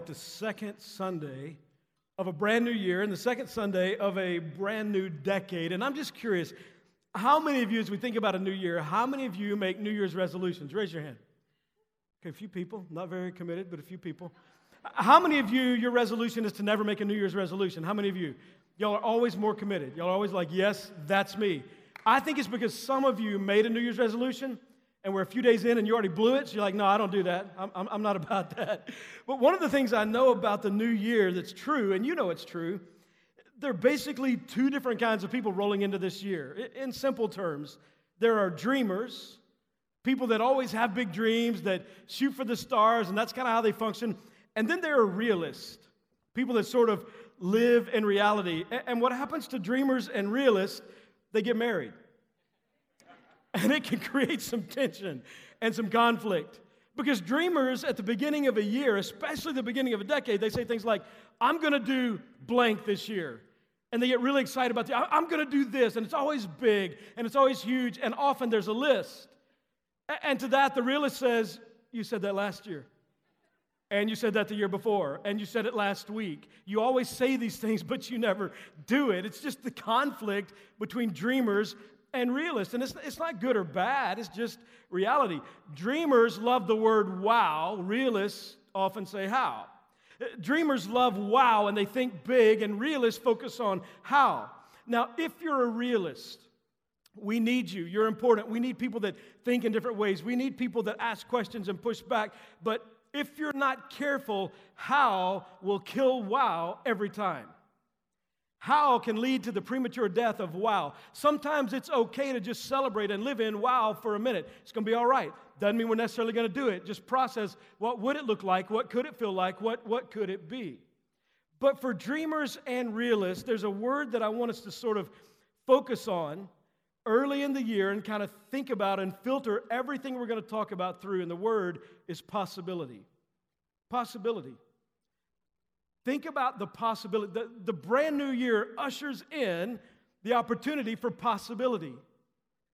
at the second Sunday of a brand new year and the second Sunday of a brand new decade. And I'm just curious, how many of you, as we think about a new year, how many of you make New Year's resolutions? Raise your hand. Okay, a few people, not very committed, but a few people. How many of you, your resolution is to never make a New Year's resolution? How many of you? Y'all are always more committed. Y'all are always like, yes, that's me. I think it's because some of you made a New Year's resolution and we're a few days in and you already blew it. So you're like, no, I don't do that. I'm, I'm, I'm not about that. But one of the things I know about the new year that's true, and you know it's true, there are basically two different kinds of people rolling into this year. In simple terms, there are dreamers, people that always have big dreams, that shoot for the stars, and that's kind of how they function. And then there are realists, people that sort of live in reality. And what happens to dreamers and realists, they get married. And it can create some tension and some conflict. Because dreamers at the beginning of a year, especially the beginning of a decade, they say things like, I'm to do blank this year. And they get really excited about the, I'm to do this. And it's always big and it's always huge. And often there's a list. And to that, the realist says, You said that last year. And you said that the year before, and you said it last week. You always say these things, but you never do it. It's just the conflict between dreamers and realists. And it's, it's not good or bad, it's just reality. Dreamers love the word wow, realists often say how. Uh, dreamers love wow and they think big, and realists focus on how. Now, if you're a realist, we need you. You're important. We need people that think in different ways. We need people that ask questions and push back. But if you're not careful, how will kill wow every time. How can lead to the premature death of wow. Sometimes it's okay to just celebrate and live in wow for a minute. It's going to be all right. Doesn't mean we're necessarily going to do it. Just process what would it look like? What could it feel like? What, what could it be? But for dreamers and realists, there's a word that I want us to sort of focus on early in the year and kind of think about and filter everything we're going to talk about through. And the word is possibility. Possibility. Think about the possibility. The, the brand new year ushers in the opportunity for possibility.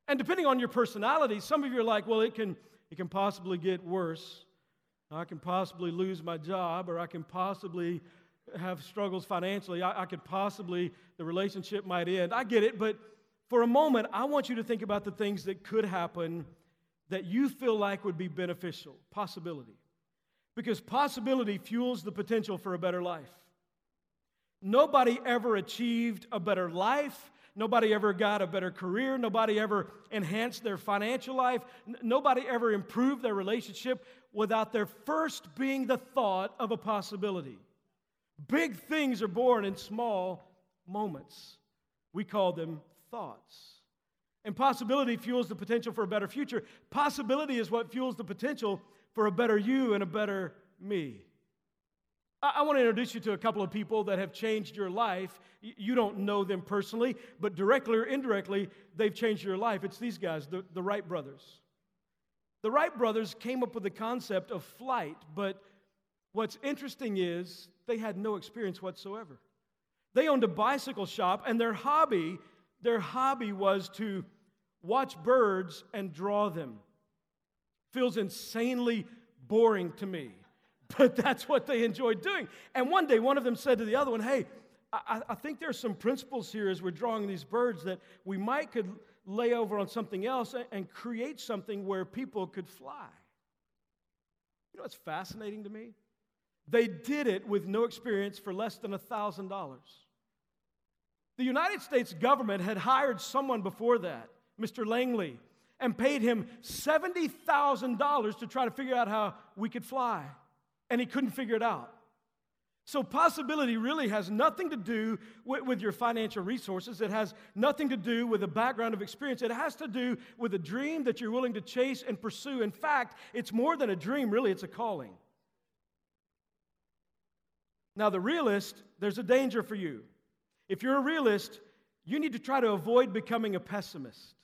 And depending on your personality, some of you are like, well, it can, it can possibly get worse. I can possibly lose my job, or I can possibly have struggles financially. I, I could possibly, the relationship might end. I get it, but for a moment, I want you to think about the things that could happen that you feel like would be beneficial. Possibility. Because possibility fuels the potential for a better life. Nobody ever achieved a better life. Nobody ever got a better career. Nobody ever enhanced their financial life. N- nobody ever improved their relationship without there first being the thought of a possibility. Big things are born in small moments. We call them thoughts. And possibility fuels the potential for a better future. Possibility is what fuels the potential for a better you and a better me. I, want to introduce you to a couple of people that have changed your life. You don't know them personally, but directly or indirectly, they've changed your life. It's these guys, the, the Wright brothers. The Wright brothers came up with the concept of flight, but what's interesting is they had no experience whatsoever. They owned a bicycle shop, and their hobby their hobby was to watch birds and draw them. Feels insanely boring to me, but that's what they enjoyed doing. And one day, one of them said to the other one, Hey, I, I think there's some principles here as we're drawing these birds that we might could lay over on something else and, create something where people could fly. You know what's fascinating to me? They did it with no experience for less than a $1,000. The United States government had hired someone before that, Mr. Langley, and paid him $70,000 to try to figure out how we could fly. And he couldn't figure it out. So, possibility really has nothing to do with, with, your financial resources. It has nothing to do with a background of experience. It has to do with a dream that you're willing to chase and pursue. In fact, it's more than a dream, really, it's a calling. Now, the realist, there's a danger for you. If you're a realist, you need to try to avoid becoming a pessimist.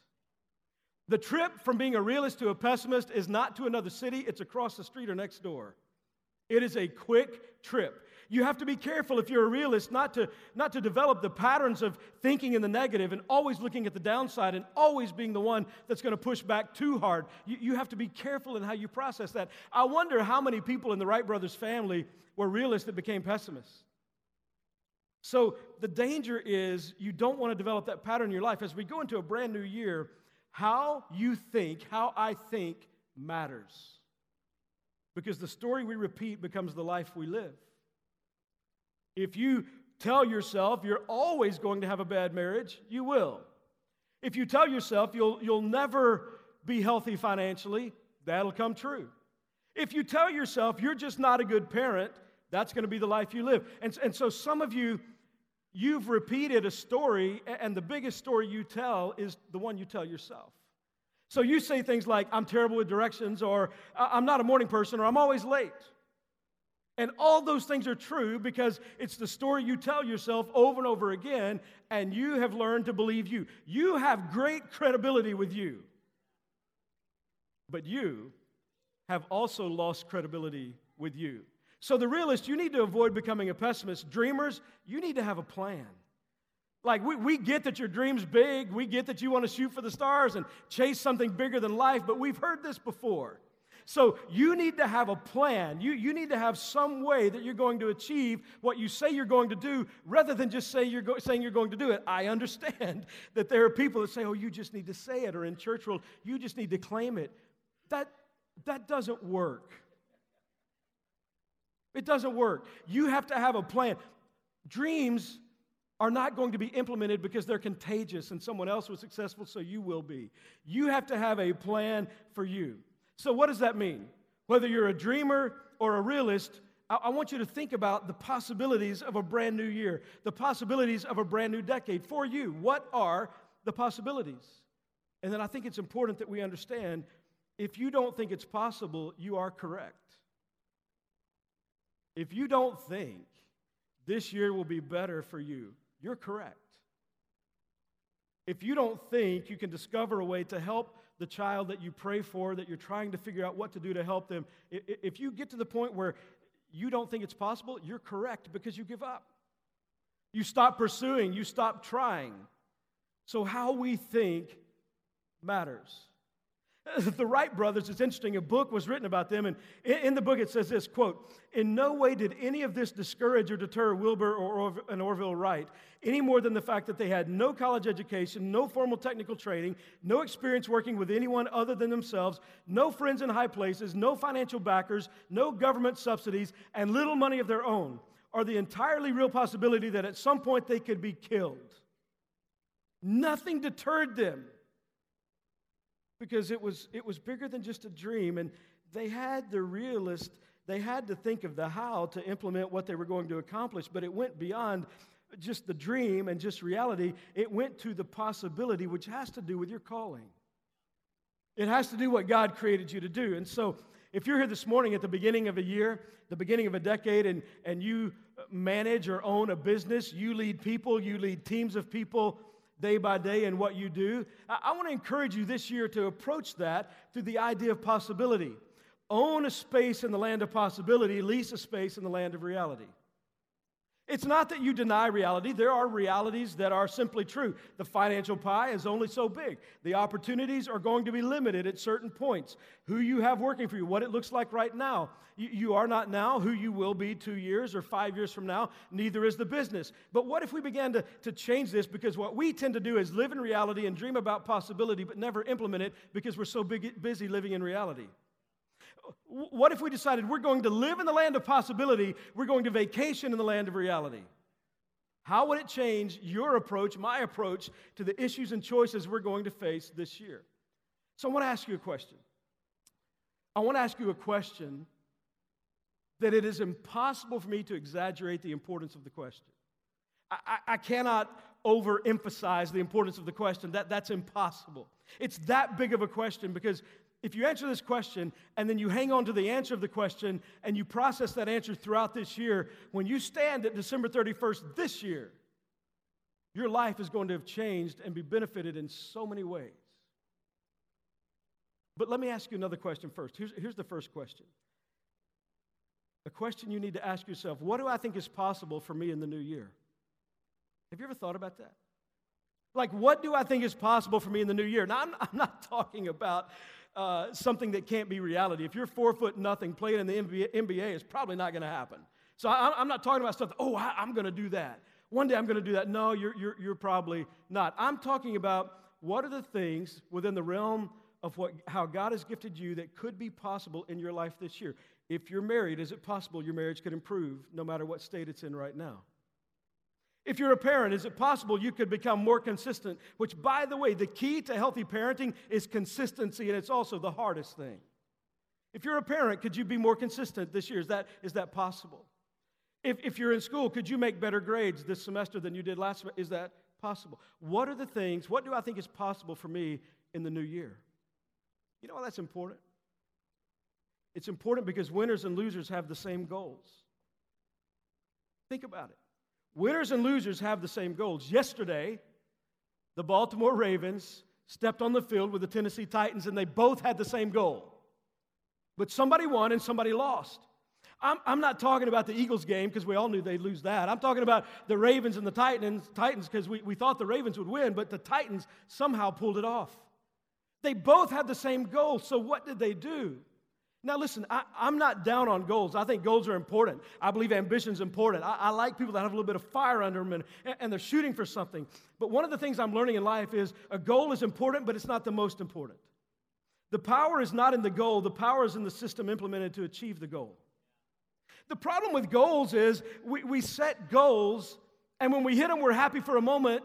The trip from being a realist to a pessimist is not to another city, it's across the street or next door. It is a quick trip. You have to be careful if you're a realist not to, not to develop the patterns of thinking in the negative and always looking at the downside and always being the one that's going to push back too hard. You, you have to be careful in how you process that. I wonder how many people in the Wright brothers family were realists that became pessimists. So the danger is you don't want to develop that pattern in your life. As we go into a brand new year, how you think, how I think matters. Because the story we repeat becomes the life we live. If you tell yourself you're always going to have a bad marriage, you will. If you tell yourself you'll, you'll never be healthy financially, that'll come true. If you tell yourself you're just not a good parent, that's going to be the life you live. And, and so some of you, you've repeated a story, and the biggest story you tell is the one you tell yourself. So you say things like, I'm terrible with directions, or I'm not a morning person, or I'm always late. And all those things are true because it's the story you tell yourself over and over again, and you have learned to believe you. You have great credibility with you. But you have also lost credibility with you. So, the realist, you need to avoid becoming a pessimist. Dreamers, you need to have a plan. Like, we, we get that your dream's big, we get that you want to shoot for the stars and chase something bigger than life, but we've heard this before. So you need to have a plan. You, you need to have some way that you're going to achieve what you say you're going to do rather than just say you're go- saying you're going to do it. I understand that there are people that say, oh, you just need to say it, or in church world, you just need to claim it. That, that doesn't work. It doesn't work. You have to have a plan. Dreams are not going to be implemented because they're contagious and someone else was successful, so you will be. You have to have a plan for you. So, what does that mean? Whether you're a dreamer or a realist, I, want you to think about the possibilities of a brand new year, the possibilities of a brand new decade for you. What are the possibilities? And then I think it's important that we understand if you don't think it's possible, you are correct. If you don't think this year will be better for you, you're correct. If you don't think you can discover a way to help the child that you pray for, that you're trying to figure out what to do to help them, if you get to the point where you don't think it's possible, you're correct because you give up. You stop pursuing, you stop trying. So, how we think matters. The Wright brothers, it's interesting, a book was written about them, and in the book it says this quote, In no way did any of this discourage or deter Wilbur or and Orville Wright any more than the fact that they had no college education, no formal technical training, no experience working with anyone other than themselves, no friends in high places, no financial backers, no government subsidies, and little money of their own, or the entirely real possibility that at some point they could be killed. Nothing deterred them because it was, it was bigger than just a dream, and they had the realist they had to think of the how to implement what they were going to accomplish, but it went beyond just the dream and just reality, it went to the possibility, which has to do with your calling. It has to do what God created you to do. And so, if you're here this morning at the beginning of a year, the beginning of a decade, and, and you manage or own a business, you lead people, you lead teams of people day by day in what you do, I, want to encourage you this year to approach that through the idea of possibility. Own a space in the land of possibility, lease a space in the land of reality. It's not that you deny reality. There are realities that are simply true. The financial pie is only so big. The opportunities are going to be limited at certain points. Who you have working for you, what it looks like right now. You, you, are not now who you will be two years or five years from now. Neither is the business. But what if we began to, to change this? Because what we tend to do is live in reality and dream about possibility, but never implement it because we're so big, busy living in reality. What if we decided we're going to live in the land of possibility, we're going to vacation in the land of reality? How would it change your approach, my approach, to the issues and choices we're going to face this year? So I want to ask you a question. I want to ask you a question that it is impossible for me to exaggerate the importance of the question. I, I, cannot overemphasize the importance of the question. That, that's impossible. It's that big of a question because if you answer this question and then you hang on to the answer of the question and you process that answer throughout this year, when you stand at December 31st this year, your life is going to have changed and be benefited in so many ways. But let me ask you another question first. Here's, here's the first question a question you need to ask yourself what do I think is possible for me in the new year? Have you ever thought about that? Like, what do I think is possible for me in the new year? Now, I'm, I'm not talking about uh, something that can't be reality. If you're four foot nothing playing in the NBA, NBA it's probably not going to happen. So I, am not talking about stuff, that, oh, I, I'm going to do that. One day I'm going to do that. No, you're, you're, you're probably not. I'm talking about what are the things within the realm of what, how God has gifted you that could be possible in your life this year. If you're married, is it possible your marriage could improve no matter what state it's in right now? If you're a parent, is it possible you could become more consistent? Which, by the way, the key to healthy parenting is consistency, and it's also the hardest thing. If you're a parent, could you be more consistent this year? Is that, is that possible? If, if you're in school, could you make better grades this semester than you did last semester? Is that possible? What are the things, what do I think is possible for me in the new year? You know why that's important? It's important because winners and losers have the same goals. Think about it. Winners and losers have the same goals. Yesterday, the Baltimore Ravens stepped on the field with the Tennessee Titans, and they both had the same goal. But somebody won and somebody lost. I'm, I'm not talking about the Eagles game because we all knew they'd lose that. I'm talking about the Ravens and the Titans Titans because we, we thought the Ravens would win, but the Titans somehow pulled it off. They both had the same goal, so what did they do? Now, listen, I, am not down on goals. I think goals are important. I believe ambition is important. I, I, like people that have a little bit of fire under them and, and they're shooting for something. But one of the things I'm learning in life is a goal is important, but it's not the most important. The power is not in the goal, the power is in the system implemented to achieve the goal. The problem with goals is we, we set goals, and when we hit them, we're happy for a moment.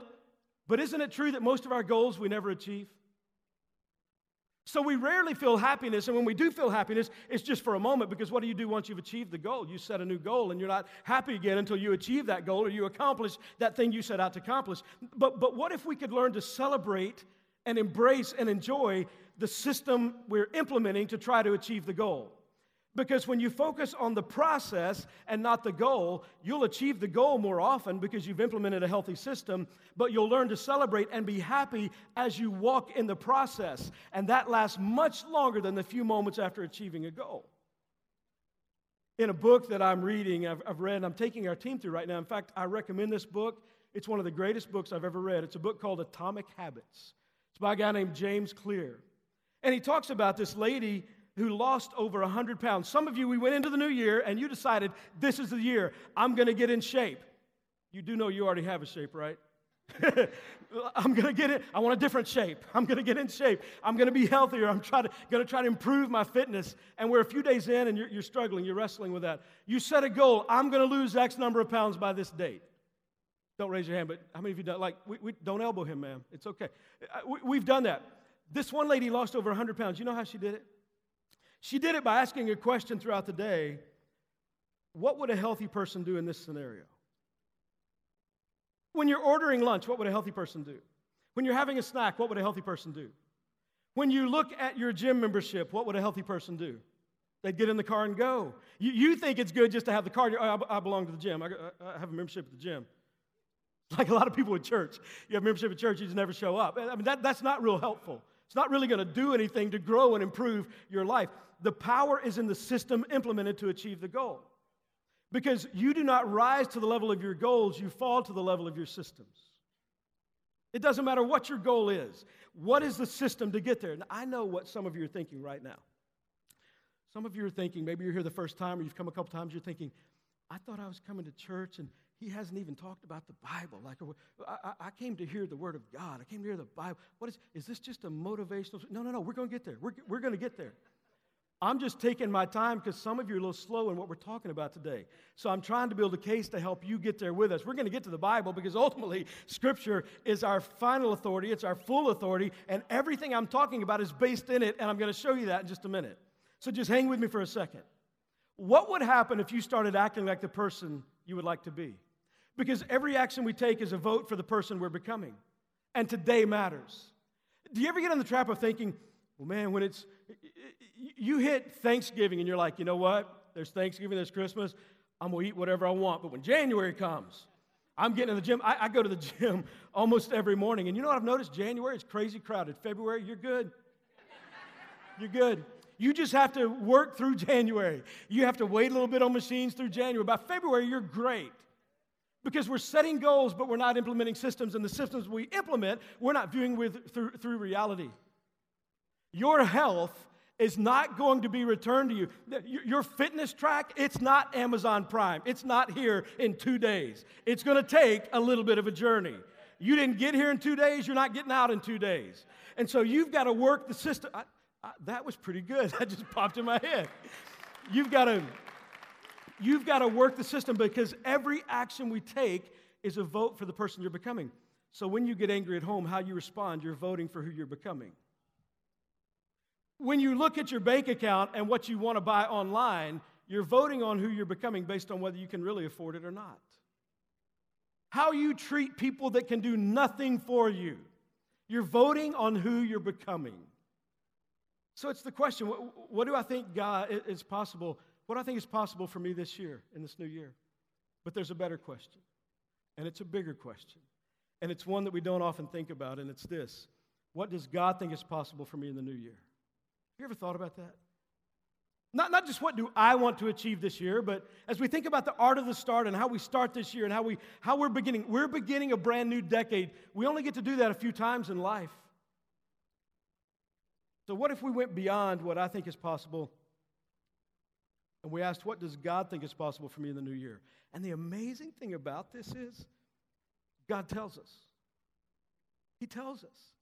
But isn't it true that most of our goals we never achieve? So we rarely feel happiness, and when we do feel happiness, it's just for a moment because what do you do once you've achieved the goal? You set a new goal and you're not happy again until you achieve that goal or you accomplish that thing you set out to accomplish. But, but what if we could learn to celebrate and embrace and enjoy the system we're implementing to try to achieve the goal? Because when you focus on the process and not the goal, you'll achieve the goal more often because you've implemented a healthy system, but you'll learn to celebrate and be happy as you walk in the process. And that lasts much longer than the few moments after achieving a goal. In a book that I'm reading, I've, I've read, I'm taking our team through right now. In fact, I recommend this book. It's one of the greatest books I've ever read. It's a book called Atomic Habits. It's by a guy named James Clear. And he talks about this lady who lost over 100 pounds. Some of you, we went into the new year and you decided, this is the year, I'm to get in shape. You do know you already have a shape, right? I'm to get it. I want a different shape. I'm to get in shape. I'm to be healthier. I'm trying to, to try to improve my fitness. And we're a few days in and you're, you're struggling. You're wrestling with that. You set a goal. I'm to lose X number of pounds by this date. Don't raise your hand, but how many of you done? Like, we, we don't elbow him, ma'am. It's okay. Uh, we, we've done that. This one lady lost over 100 pounds. You know how she did it? She did it by asking a question throughout the day What would a healthy person do in this scenario? When you're ordering lunch, what would a healthy person do? When you're having a snack, what would a healthy person do? When you look at your gym membership, what would a healthy person do? They'd get in the car and go. You, you think it's good just to have the car. I, I belong to the gym. I, I have a membership at the gym. Like a lot of people at church. You have membership at church, you just never show up. I mean, that, that's not real helpful. It's not really going to do anything to grow and improve your life the power is in the system implemented to achieve the goal. Because you do not rise to the level of your goals, you fall to the level of your systems. It doesn't matter what your goal is. What is the system to get there? And I know what some of you are thinking right now. Some of you are thinking, maybe you're here the first time or you've come a couple times, you're thinking, I thought I was coming to church and he hasn't even talked about the Bible. Like, I, I came to hear the Word of God. I came to hear the Bible. What is, is this just a motivational? No, no, no, we're going to get there. We're, we're going to get there. I'm just taking my time because some of you are a little slow in what we're talking about today. So I'm trying to build a case to help you get there with us. We're going to get to the Bible because ultimately, Scripture is our final authority, it's our full authority, and everything I'm talking about is based in it, and I'm going to show you that in just a minute. So just hang with me for a second. What would happen if you started acting like the person you would like to be? Because every action we take is a vote for the person we're becoming, and today matters. Do you ever get in the trap of thinking, well, man, when it's you hit Thanksgiving and you're like, you know what? There's Thanksgiving, there's Christmas. I'm going to eat whatever I want. But when January comes, I'm getting in the gym. I, I, go to the gym almost every morning. And you know what I've noticed? January is crazy crowded. February, you're good. You're good. You just have to work through January. You have to wait a little bit on machines through January. By February, you're great. Because we're setting goals, but we're not implementing systems, and the systems we implement, we're not viewing with, through, through reality. Your health is not going to be returned to you. Your fitness track, it's not Amazon Prime. It's not here in two days. It's going to take a little bit of a journey. You didn't get here in two days, you're not getting out in two days. And so you've got to work the system. I, I, that was pretty good. That just popped in my head. You've got to. You've got to work the system because every action we take is a vote for the person you're becoming. So when you get angry at home, how you respond, you're voting for who you're becoming. When you look at your bank account and what you want to buy online, you're voting on who you're becoming based on whether you can really afford it or not. How you treat people that can do nothing for you, you're voting on who you're becoming. So it's the question what, what do I think God is possible? What do I think is possible for me this year, in this new year? But there's a better question, and it's a bigger question, and it's one that we don't often think about, and it's this What does God think is possible for me in the new year? You ever thought about that? Not, not just what do I want to achieve this year, but as we think about the art of the start and how we start this year and how, we, how we're beginning, we're beginning a brand new decade. We only get to do that a few times in life. So, what if we went beyond what I think is possible and we asked, What does God think is possible for me in the new year? And the amazing thing about this is, God tells us. He tells us.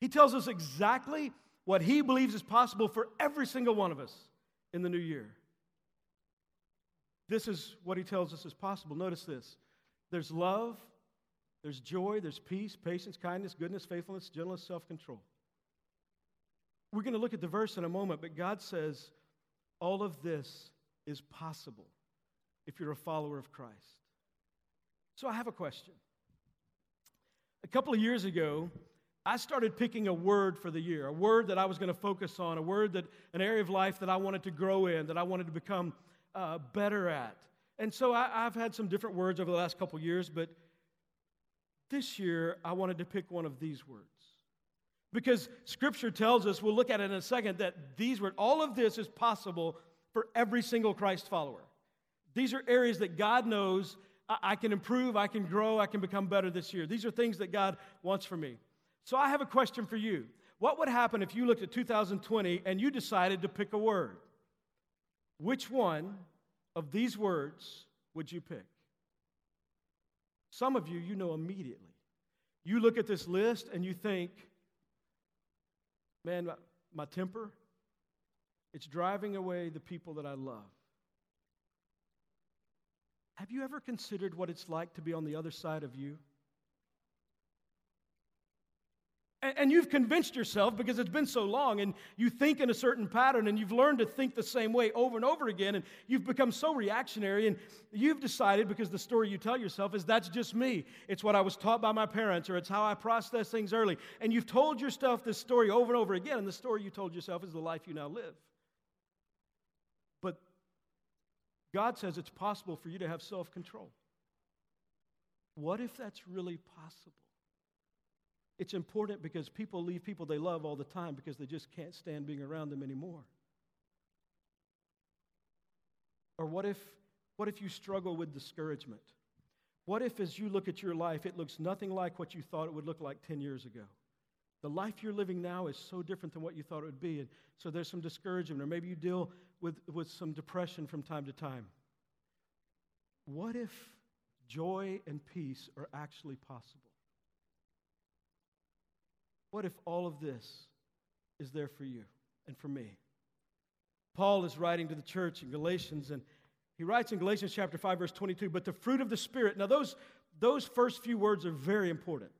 He tells us exactly what He believes is possible for every single one of us in the new year. This is what He tells us is possible. Notice this there's love, there's joy, there's peace, patience, kindness, goodness, faithfulness, gentleness, self control. We're going to look at the verse in a moment, but God says all of this is possible if you're a follower of Christ. So I have a question. A couple of years ago, I started picking a word for the year, a word that I was going to focus on, a word that, an area of life that I wanted to grow in, that I wanted to become uh, better at. And so I, have had some different words over the last couple years, but this year I wanted to pick one of these words. Because scripture tells us, we'll look at it in a second, that these words, all of this is possible for every single Christ follower. These are areas that God knows I can improve, I can grow, I can become better this year. These are things that God wants for me. So I have a question for you. What would happen if you looked at 2020 and you decided to pick a word? Which one of these words would you pick? Some of you, you know immediately. You look at this list and you think, man, my, temper, it's driving away the people that I love. Have you ever considered what it's like to be on the other side of you? And you've convinced yourself because it's been so long, and you think in a certain pattern, and you've learned to think the same way over and over again, and you've become so reactionary, and you've decided because the story you tell yourself is that's just me. It's what I was taught by my parents, or it's how I process things early. And you've told yourself this story over and over again, and the story you told yourself is the life you now live. But God says it's possible for you to have self control. What if that's really possible? It's important because people leave people they love all the time because they just can't stand being around them anymore. Or what if, what if you struggle with discouragement? What if, as you look at your life, it looks nothing like what you thought it would look like 10 years ago? The life you're living now is so different than what you thought it would be. And so there's some discouragement, or maybe you deal with, with some depression from time to time. What if joy and peace are actually possible? What if all of this is there for you and for me? Paul is writing to the church in Galatians, and he writes in Galatians chapter 5, verse 22, but the fruit of the Spirit. Now, those, those first few words are very important.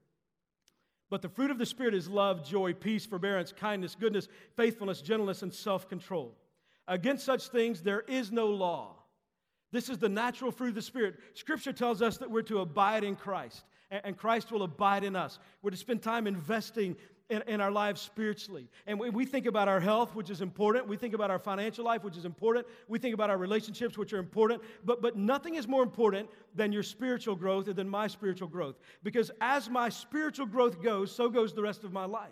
But the fruit of the Spirit is love, joy, peace, forbearance, kindness, goodness, faithfulness, gentleness, and self control. Against such things there is no law. This is the natural fruit of the Spirit. Scripture tells us that we're to abide in Christ and Christ will abide in us. We're to spend time investing in, in, our lives spiritually. And we, we think about our health, which is important. We think about our financial life, which is important. We think about our relationships, which are important. But, but nothing is more important than your spiritual growth and than my spiritual growth. Because as my spiritual growth goes, so goes the rest of my life.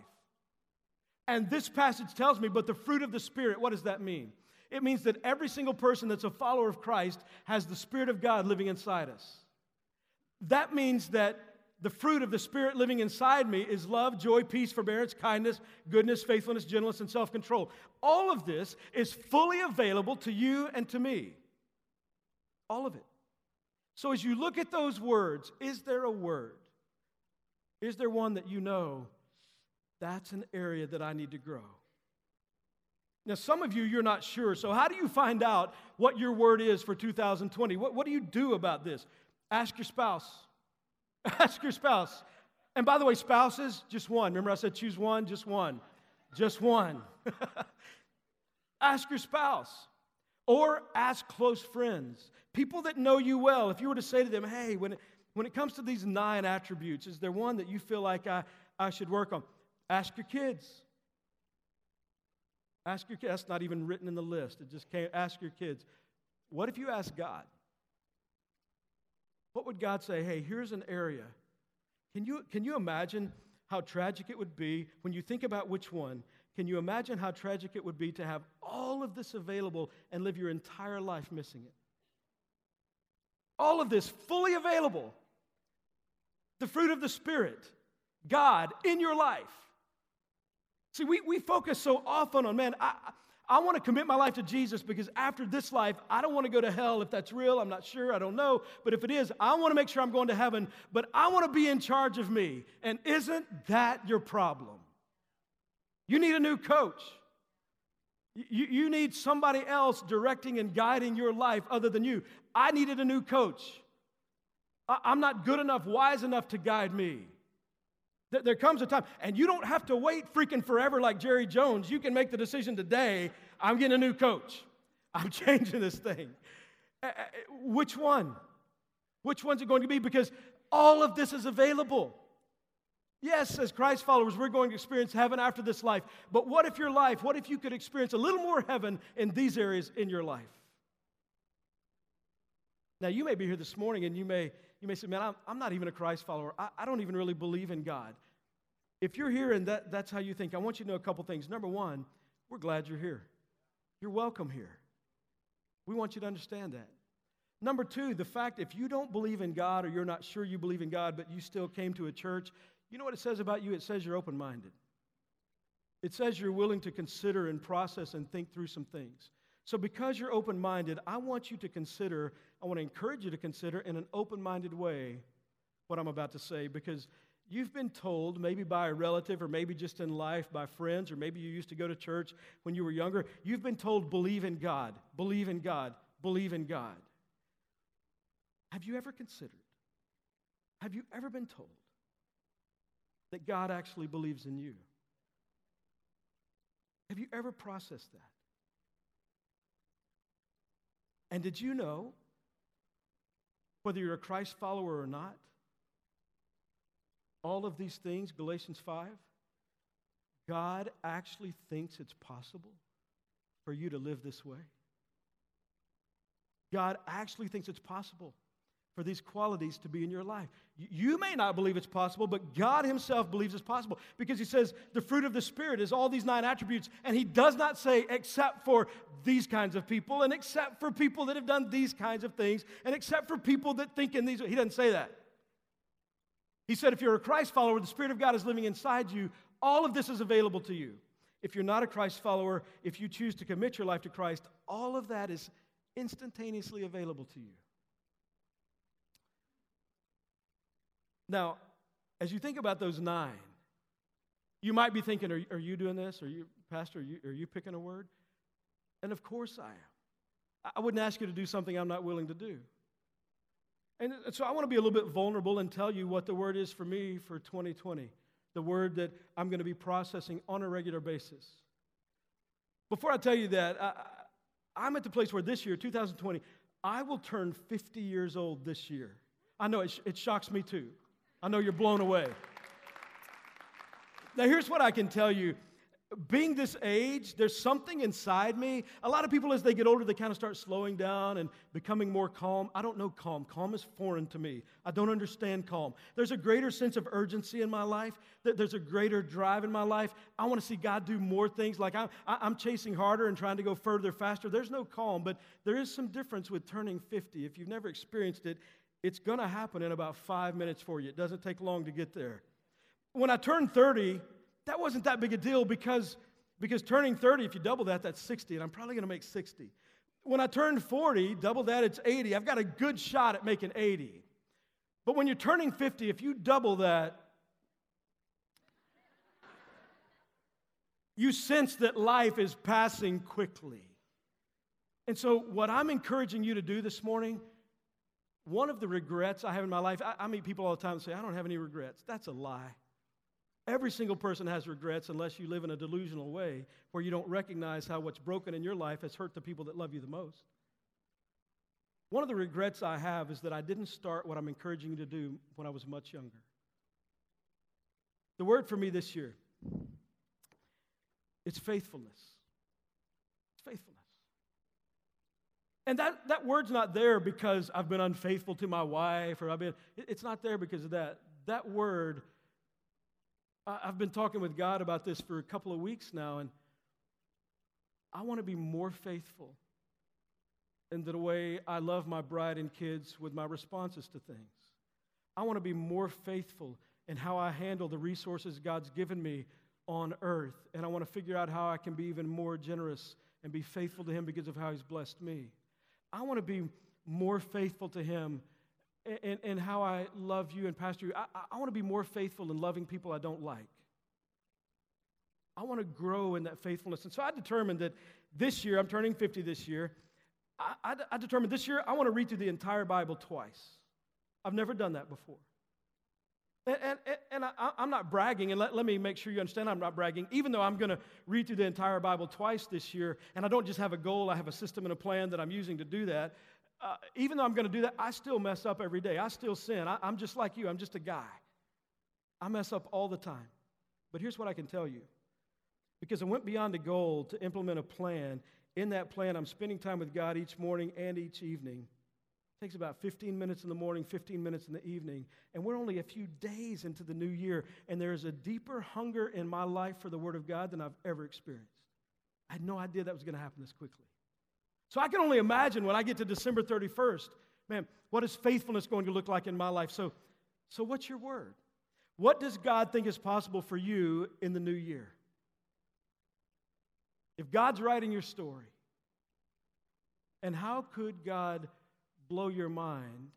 And this passage tells me, but the fruit of the Spirit, what does that mean? It means that every single person that's a follower of Christ has the Spirit of God living inside us. That means that the fruit of the Spirit living inside me is love, joy, peace, forbearance, kindness, goodness, faithfulness, gentleness, and self control. All of this is fully available to you and to me. All of it. So as you look at those words, is there a word? Is there one that you know that's an area that I need to grow? Now, some of you, you're not sure. So, how do you find out what your word is for 2020? What, what do you do about this? Ask your spouse. Ask your spouse. And by the way, spouses, just one. Remember, I said choose one, just one. Just one. ask your spouse. Or ask close friends, people that know you well. If you were to say to them, hey, when it, when it comes to these nine attributes, is there one that you feel like I, I should work on? Ask your kids. Ask your kids. That's not even written in the list. It just can't. Ask your kids. What if you ask God? What would God say? Hey, here's an area. Can you, can you imagine how tragic it would be when you think about which one? Can you imagine how tragic it would be to have all of this available and live your entire life missing it? All of this fully available. The fruit of the Spirit, God in your life. See, we, we focus so often on, man, I, I want to commit my life to Jesus because after this life, I don't want to go to hell. If that's real, I'm not sure. I don't know. But if it is, I want to make sure I'm going to heaven. But I want to be in charge of me. And isn't that your problem? You need a new coach. You, you need somebody else directing and guiding your life other than you. I needed a new coach. I, I'm not good enough, wise enough to guide me. There comes a time, and you don't have to wait freaking forever like Jerry Jones. You can make the decision today I'm getting a new coach. I'm changing this thing. Uh, uh, which one? Which one's it going to be? Because all of this is available. Yes, as Christ followers, we're going to experience heaven after this life. But what if your life, what if you could experience a little more heaven in these areas in your life? Now, you may be here this morning and you may you may say, man, I'm, I'm not even a Christ follower. I, I don't even really believe in God. If you're here and that, that's how you think, I want you to know a couple things. Number one, we're glad you're here. You're welcome here. We want you to understand that. Number two, the fact if you don't believe in God or you're not sure you believe in God, but you still came to a church, you know what it says about you? It says you're open minded. It says you're willing to consider and process and think through some things. So, because you're open minded, I want you to consider I want to encourage you to consider in an open minded way what I'm about to say because you've been told, maybe by a relative or maybe just in life by friends, or maybe you used to go to church when you were younger, you've been told, believe in God, believe in God, believe in God. Have you ever considered? Have you ever been told that God actually believes in you? Have you ever processed that? And did you know whether you're a Christ follower or not. All of these things, Galatians 5, God actually thinks it's possible for you to live this way. God actually thinks it's possible for these qualities to be in your life. You may not believe it's possible, but God Himself believes it's possible because He says the fruit of the Spirit is all these nine attributes, and He does not say except for these kinds of people, and except for people that have done these kinds of things, and except for people that think in these. He doesn't say that. He said if you're a Christ follower, the Spirit of God is living inside you, all of this is available to you. If you're not a Christ follower, if you choose to commit your life to Christ, all of that is instantaneously available to you. Now, as you think about those nine, you might be thinking, are, are you doing this? Are you, Pastor, are you, are you picking a word? And of course I am. I wouldn't ask you to do something I'm not willing to do. And so I want to be a little bit vulnerable and tell you what the word is for me for 2020, the word that I'm going to be processing on a regular basis. Before I tell you that, I, am at the place where this year, 2020, I will turn 50 years old this year. I know it, it shocks me too. I know you're blown away. Now, here's what I can tell you. Being this age, there's something inside me. A lot of people, as they get older, they kind of start slowing down and becoming more calm. I don't know calm. Calm is foreign to me. I don't understand calm. There's a greater sense of urgency in my life, there's a greater drive in my life. I want to see God do more things. Like I'm, I'm chasing harder and trying to go further, faster. There's no calm, but there is some difference with turning 50. If you've never experienced it, it's going to happen in about five minutes for you. It doesn't take long to get there. When I turned 30, that wasn't that big a deal because, because turning 30, if you double that, that's 60, and I'm probably going to make 60. When I turned 40, double that, it's 80. I've got a good shot at making 80. But when you're turning 50, if you double that, you sense that life is passing quickly. And so, what I'm encouraging you to do this morning, one of the regrets I have in my life, I, I meet people all the time and say, I don't have any regrets. That's a lie. Every single person has regrets unless you live in a delusional way where you don't recognize how what's broken in your life has hurt the people that love you the most. One of the regrets I have is that I didn't start what I'm encouraging you to do when I was much younger. The word for me this year it's faithfulness. It's faithfulness. And that, that word's not there because I've been unfaithful to my wife or I've been, it's not there because of that. That word I've been talking with God about this for a couple of weeks now, and I want to be more faithful in the way I love my bride and kids with my responses to things. I want to be more faithful in how I handle the resources God's given me on earth. And I want to figure out how I can be even more generous and be faithful to Him because of how He's blessed me. I want to be more faithful to Him and, and how I love you and pastor you. I, I want to be more faithful in loving people I don't like. I want to grow in that faithfulness. And so I determined that this year, I'm turning 50 this year, I, I, I determined this year I want to read through the entire Bible twice. I've never done that before. And, and, and I, am not bragging, and let, let me make sure you understand I'm not bragging, even though I'm going to read through the entire Bible twice this year, and I don't just have a goal, I have a system and a plan that I'm using to do that uh, even though I'm going to do that, I still mess up every day. I still sin. I, I'm just like you, I'm just a guy. I mess up all the time. But here's what I can tell you because I went beyond the goal to implement a plan. In that plan, I'm spending time with God each morning and each evening. It takes about 15 minutes in the morning, 15 minutes in the evening. And we're only a few days into the new year, and there is a deeper hunger in my life for the Word of God than I've ever experienced. I had no idea that was going to happen this quickly. So I can only imagine when I get to December 31st, man, what is faithfulness going to look like in my life? So, so what's your word? What does God think is possible for you in the new year? If God's writing your story, and how could God blow your mind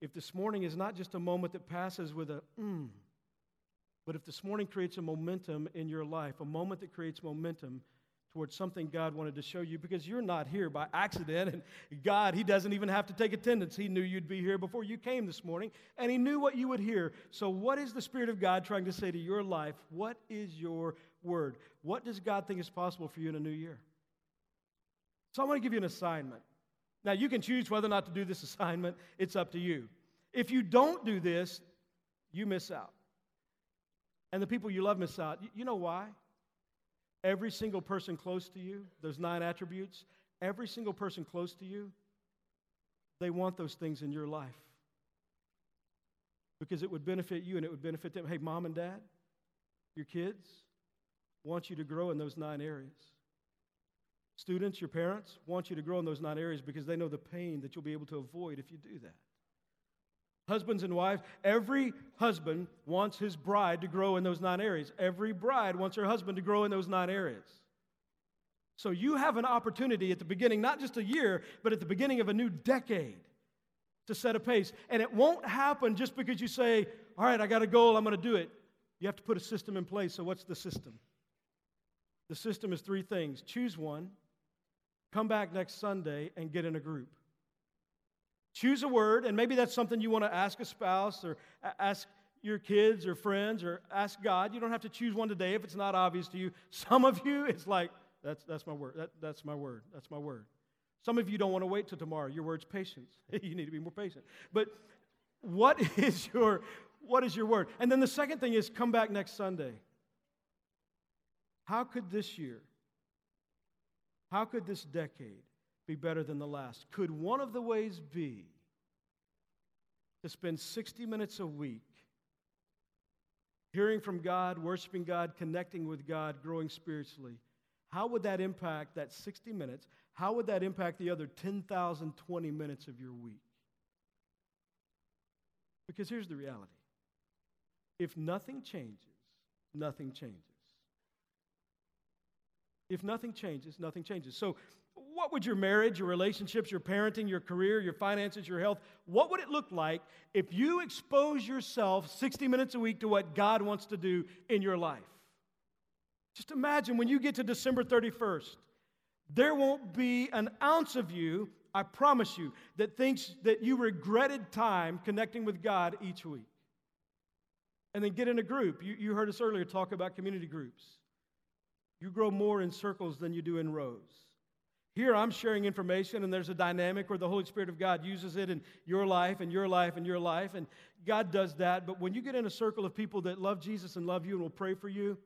if this morning is not just a moment that passes with a mm, but if this morning creates a momentum in your life, a moment that creates momentum towards something God wanted to show you because you're not here by accident. And God, He doesn't even have to take attendance. He knew you'd be here before you came this morning, and He knew what you would hear. So, what is the Spirit of God trying to say to your life? What is your word? What does God think is possible for you in a new year? So, I want to give you an assignment. Now, you can choose whether or not to do this assignment, it's up to you. If you don't do this, you miss out. And the people you love miss out. You know why? Every single person close to you, those nine attributes, every single person close to you, they want those things in your life because it would benefit you and it would benefit them. Hey, mom and dad, your kids want you to grow in those nine areas. Students, your parents want you to grow in those nine areas because they know the pain that you'll be able to avoid if you do that. Husbands and wives, every husband wants his bride to grow in those nine areas. Every bride wants her husband to grow in those nine areas. So you have an opportunity at the beginning, not just a year, but at the beginning of a new decade to set a pace. And it won't happen just because you say, All right, I got a goal, I'm going to do it. You have to put a system in place. So, what's the system? The system is three things choose one, come back next Sunday, and get in a group. Choose a word, and maybe that's something you want to ask a spouse or ask your kids or friends or ask God. You don't have to choose one today if it's not obvious to you. Some of you, it's like, that's, that's my word. That, that's my word. That's my word. Some of you don't want to wait till tomorrow. Your word's patience. you need to be more patient. But what is your what is your word? And then the second thing is come back next Sunday. How could this year, how could this decade be better than the last? Could one of the ways be to spend 60 minutes a week hearing from God, worshiping God, connecting with God, growing spiritually? How would that impact that 60 minutes? How would that impact the other 10,020 minutes of your week? Because here's the reality if nothing changes, nothing changes. If nothing changes, nothing changes. So, what would your marriage, your relationships, your parenting, your career, your finances, your health, what would it look like if you expose yourself 60 minutes a week to what God wants to do in your life? Just imagine when you get to December 31st, there won't be an ounce of you, I promise you, that thinks that you regretted time connecting with God each week. And then get in a group. You, you heard us earlier talk about community groups. You grow more in circles than you do in rows. Here I'm sharing information, and there's a dynamic where the Holy Spirit of God uses it in your life and your life and your life, and God does that. But when you get in a circle of people that love Jesus and love you and will pray for you,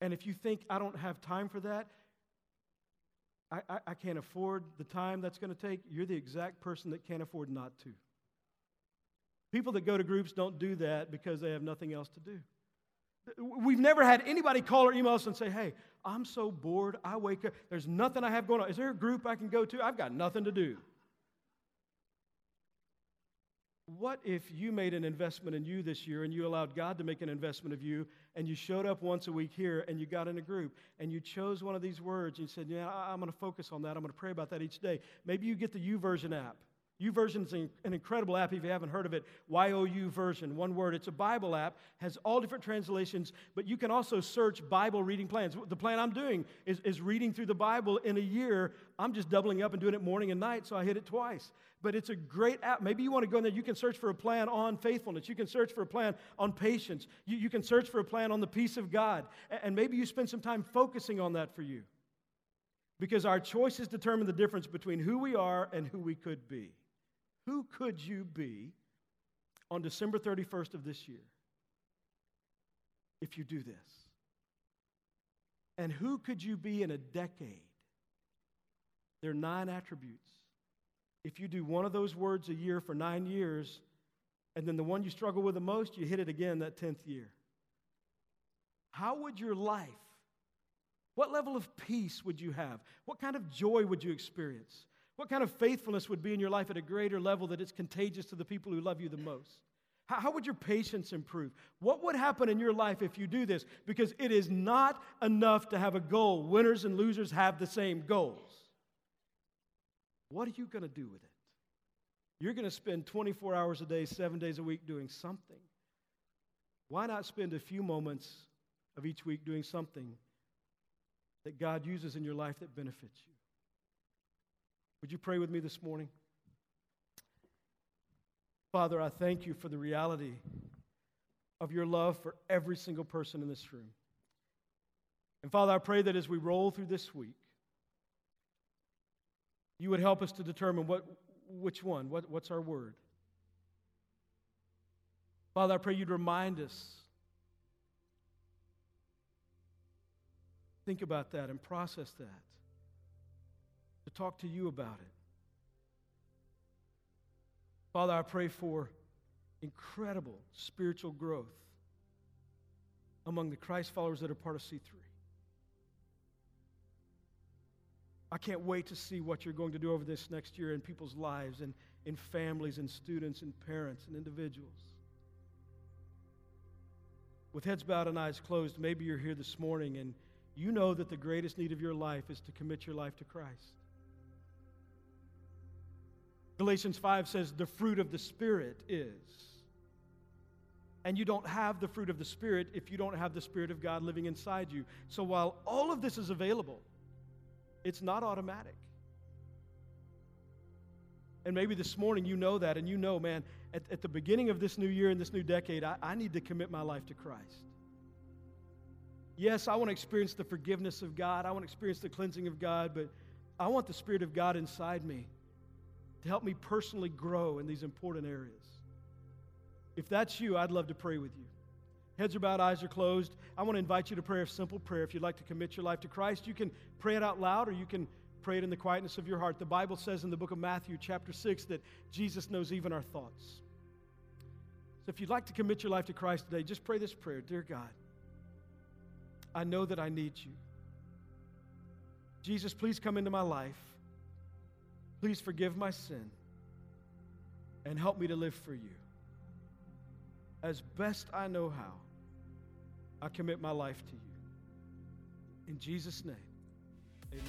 and if you think I don't have time for that, I, I, I can't afford the time that's going to take, you're the exact person that can't afford not to. People that go to groups don't do that because they have nothing else to do. We've never had anybody call or email us and say, hey, I'm so bored. I wake up. There's nothing I have going on. Is there a group I can go to? I've got nothing to do. What if you made an investment in you this year and you allowed God to make an investment of you and you showed up once a week here and you got in a group and you chose one of these words and you said, Yeah, I'm going to focus on that. I'm going to pray about that each day. Maybe you get the YouVersion app YouVersion is an incredible app if you haven't heard of it. YOU version, one word. It's a Bible app, has all different translations, but you can also search Bible reading plans. The plan I'm doing is, is reading through the Bible in a year. I'm just doubling up and doing it morning and night, so I hit it twice. But it's a great app. Maybe you want to go in there. You can search for a plan on faithfulness. You can search for a plan on patience. You, you can search for a plan on the peace of God. And maybe you spend some time focusing on that for you. Because our choices determine the difference between who we are and who we could be. Who could you be on December 31st of this year if you do this? And who could you be in a decade? There are nine attributes. If you do one of those words a year for nine years, and then the one you struggle with the most, you hit it again that 10th year. How would your life, what level of peace would you have? What kind of joy would you experience? What kind of faithfulness would be in your life at a greater level that it's contagious to the people who love you the most? How, how, would your patience improve? What would happen in your life if you do this? Because it is not enough to have a goal. Winners and losers have the same goals. What are you going to do with it? You're going to spend 24 hours a day, seven days a week doing something. Why not spend a few moments of each week doing something that God uses in your life that benefits you? Would you pray with me this morning? Father, I thank you for the reality of your love for every single person in this room. And Father, I pray that as we roll through this week, you would help us to determine what, which one, what, what's our word. Father, I pray you'd remind us. Think about that and process that to talk to you about it. Father, I pray for incredible spiritual growth among the Christ followers that are part of C3. I can't wait to see what you're going to do over this next year in people's lives and in families and students and parents and individuals. With heads bowed and eyes closed, maybe you're here this morning and you know that the greatest need of your life is to commit your life to Christ. Galatians 5 says, the fruit of the Spirit is. And you don't have the fruit of the Spirit if you don't have the Spirit of God living inside you. So while all of this is available, it's not automatic. And maybe this morning you know that, and you know, man, at, at the beginning of this new year and this new decade, I, I need to commit my life to Christ. Yes, I want to experience the forgiveness of God, I want to experience the cleansing of God, but I want the Spirit of God inside me to help me personally grow in these important areas. If that's you, I'd love to pray with you. Heads are bowed, eyes are closed. I want to invite you to pray a simple prayer. If you'd like to commit your life to Christ, you can pray it out loud or you can pray it in the quietness of your heart. The Bible says in the book of Matthew, chapter 6, that Jesus knows even our thoughts. So if you'd like to commit your life to Christ today, just pray this prayer Dear God, I know that I need you. Jesus, please come into my life. Please forgive my sin and help me to live for you. As best I know how, I commit my life to you. In Jesus' name, amen.